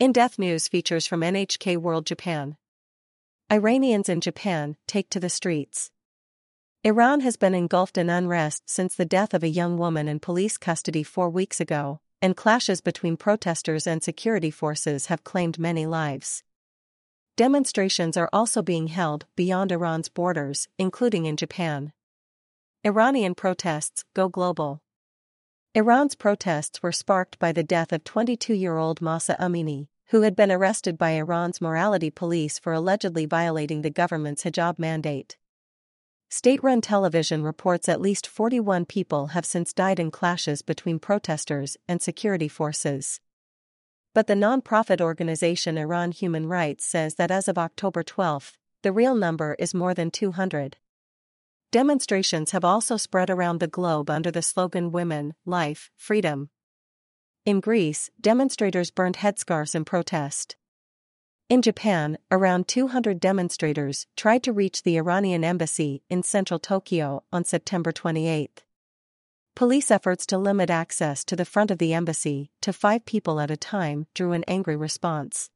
In Depth News features from NHK World Japan. Iranians in Japan take to the streets. Iran has been engulfed in unrest since the death of a young woman in police custody four weeks ago, and clashes between protesters and security forces have claimed many lives. Demonstrations are also being held beyond Iran's borders, including in Japan. Iranian protests go global. Iran's protests were sparked by the death of 22 year old Mahsa Amini, who had been arrested by Iran's morality police for allegedly violating the government's hijab mandate. State run television reports at least 41 people have since died in clashes between protesters and security forces. But the non-profit organization Iran Human Rights says that as of October 12, the real number is more than 200. Demonstrations have also spread around the globe under the slogan Women, Life, Freedom. In Greece, demonstrators burned headscarves in protest. In Japan, around 200 demonstrators tried to reach the Iranian embassy in central Tokyo on September 28. Police efforts to limit access to the front of the embassy to five people at a time drew an angry response.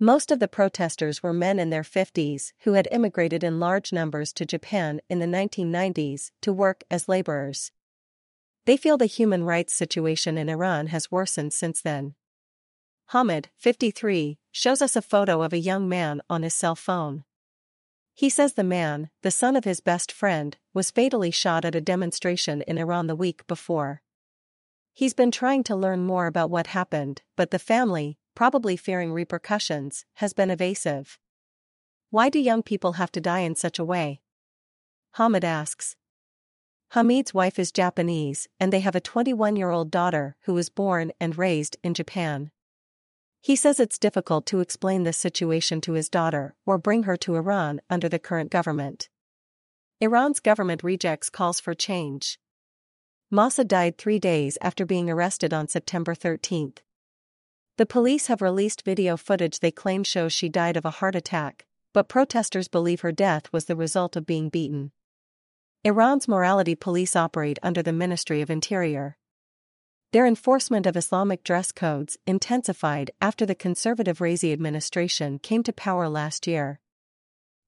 Most of the protesters were men in their 50s who had immigrated in large numbers to Japan in the 1990s to work as laborers. They feel the human rights situation in Iran has worsened since then. Hamid, 53, shows us a photo of a young man on his cell phone. He says the man, the son of his best friend, was fatally shot at a demonstration in Iran the week before. He's been trying to learn more about what happened, but the family, probably fearing repercussions, has been evasive. Why do young people have to die in such a way? Hamid asks. Hamid's wife is Japanese, and they have a 21 year old daughter who was born and raised in Japan. He says it's difficult to explain this situation to his daughter or bring her to Iran under the current government. Iran's government rejects calls for change. Mahsa died three days after being arrested on September 13. The police have released video footage they claim shows she died of a heart attack, but protesters believe her death was the result of being beaten. Iran's morality police operate under the Ministry of Interior. Their enforcement of Islamic dress codes intensified after the conservative Raisi administration came to power last year.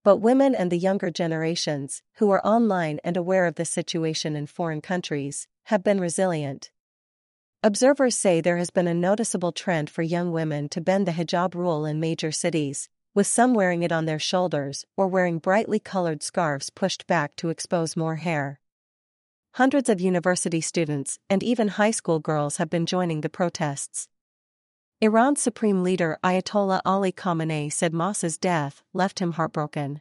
But women and the younger generations, who are online and aware of the situation in foreign countries, have been resilient. Observers say there has been a noticeable trend for young women to bend the hijab rule in major cities, with some wearing it on their shoulders or wearing brightly colored scarves pushed back to expose more hair. Hundreds of university students and even high school girls have been joining the protests. Iran's supreme leader Ayatollah Ali Khamenei said Mahsa's death left him heartbroken.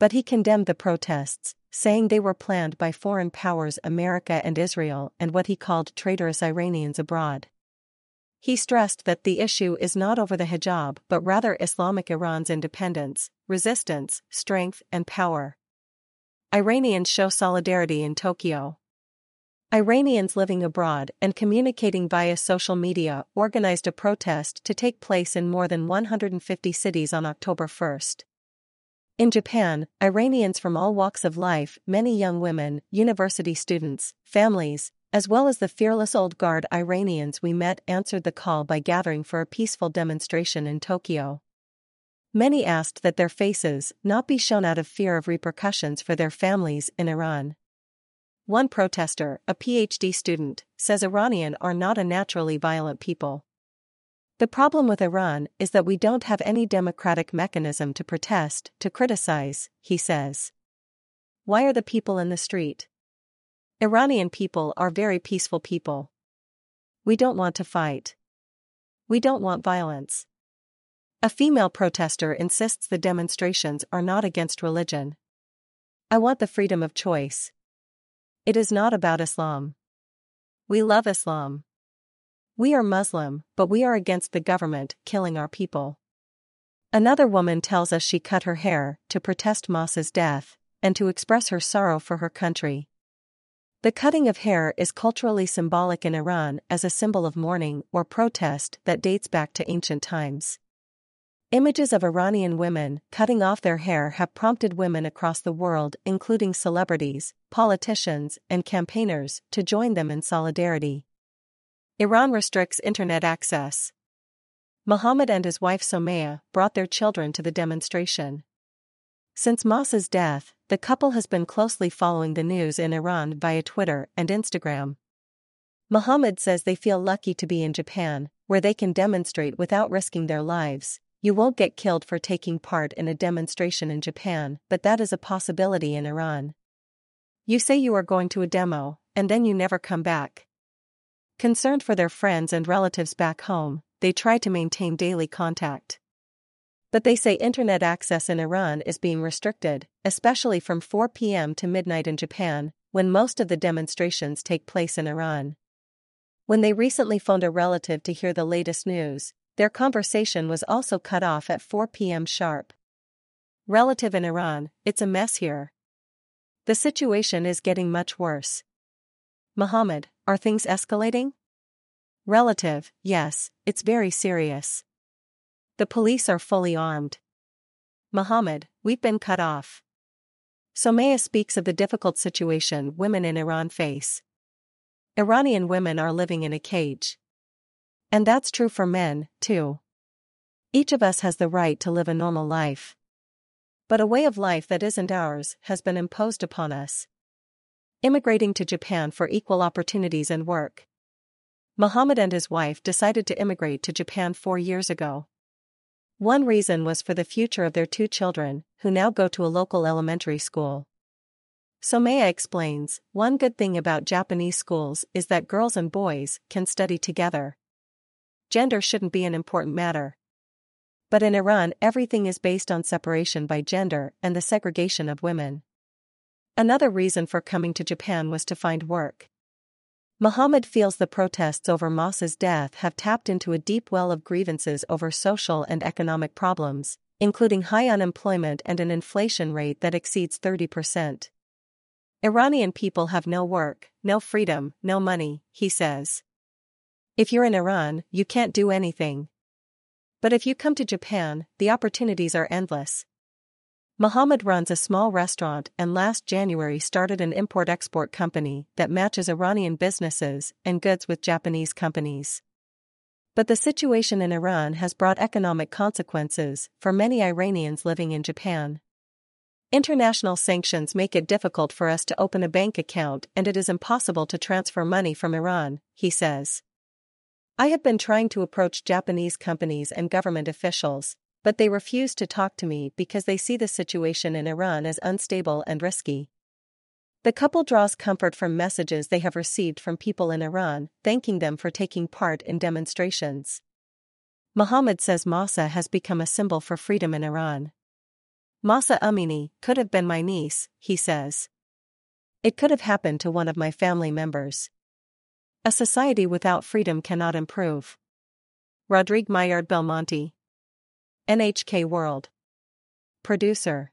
But he condemned the protests, saying they were planned by foreign powers America and Israel and what he called traitorous Iranians abroad. He stressed that the issue is not over the hijab but rather Islamic Iran's independence, resistance, strength, and power. Iranians show solidarity in Tokyo. Iranians living abroad and communicating via social media organized a protest to take place in more than 150 cities on October 1. In Japan, Iranians from all walks of life, many young women, university students, families, as well as the fearless old guard Iranians we met answered the call by gathering for a peaceful demonstration in Tokyo. Many asked that their faces not be shown out of fear of repercussions for their families in Iran. One protester, a PhD student, says Iranian are not a naturally violent people. The problem with Iran is that we don't have any democratic mechanism to protest, to criticize, he says. Why are the people in the street? Iranian people are very peaceful people. We don't want to fight. We don't want violence. A female protester insists the demonstrations are not against religion. I want the freedom of choice. It is not about Islam. We love Islam. We are Muslim, but we are against the government killing our people. Another woman tells us she cut her hair to protest Mahsa's death and to express her sorrow for her country. The cutting of hair is culturally symbolic in Iran as a symbol of mourning or protest that dates back to ancient times. Images of Iranian women cutting off their hair have prompted women across the world, including celebrities, politicians, and campaigners, to join them in solidarity. Iran restricts internet access. Mohammed and his wife Somaya brought their children to the demonstration. Since Mahsa's death, the couple has been closely following the news in Iran via Twitter and Instagram. Mohammed says they feel lucky to be in Japan, where they can demonstrate without risking their lives. You won't get killed for taking part in a demonstration in Japan, but that is a possibility in Iran. You say you are going to a demo, and then you never come back. Concerned for their friends and relatives back home, they try to maintain daily contact. But they say internet access in Iran is being restricted, especially from 4 p.m. to midnight in Japan, when most of the demonstrations take place in Iran. When they recently phoned a relative to hear the latest news, their conversation was also cut off at 4 p.m. sharp. Relative in Iran, it's a mess here. The situation is getting much worse. Muhammad, are things escalating? Relative, yes, it's very serious. The police are fully armed. Muhammad, we've been cut off. Somaya speaks of the difficult situation women in Iran face. Iranian women are living in a cage. And that's true for men, too. Each of us has the right to live a normal life. But a way of life that isn't ours has been imposed upon us. Immigrating to Japan for equal opportunities and work. Muhammad and his wife decided to immigrate to Japan four years ago. One reason was for the future of their two children, who now go to a local elementary school. Somaya explains, one good thing about Japanese schools is that girls and boys can study together. Gender shouldn't be an important matter. But in Iran, everything is based on separation by gender and the segregation of women. Another reason for coming to Japan was to find work. Muhammad feels the protests over Mahsa's death have tapped into a deep well of grievances over social and economic problems, including high unemployment and an inflation rate that exceeds 30%. Iranian people have no work, no freedom, no money, he says. If you're in Iran, you can't do anything. But if you come to Japan, the opportunities are endless. Muhammad runs a small restaurant and last January started an import export company that matches Iranian businesses and goods with Japanese companies. But the situation in Iran has brought economic consequences for many Iranians living in Japan. International sanctions make it difficult for us to open a bank account and it is impossible to transfer money from Iran, he says. I have been trying to approach Japanese companies and government officials, but they refuse to talk to me because they see the situation in Iran as unstable and risky. The couple draws comfort from messages they have received from people in Iran, thanking them for taking part in demonstrations. Muhammad says Mahsa has become a symbol for freedom in Iran. Mahsa Amini could have been my niece, he says. It could have happened to one of my family members. A society without freedom cannot improve. Rodrigue Maillard Belmonte. NHK World. Producer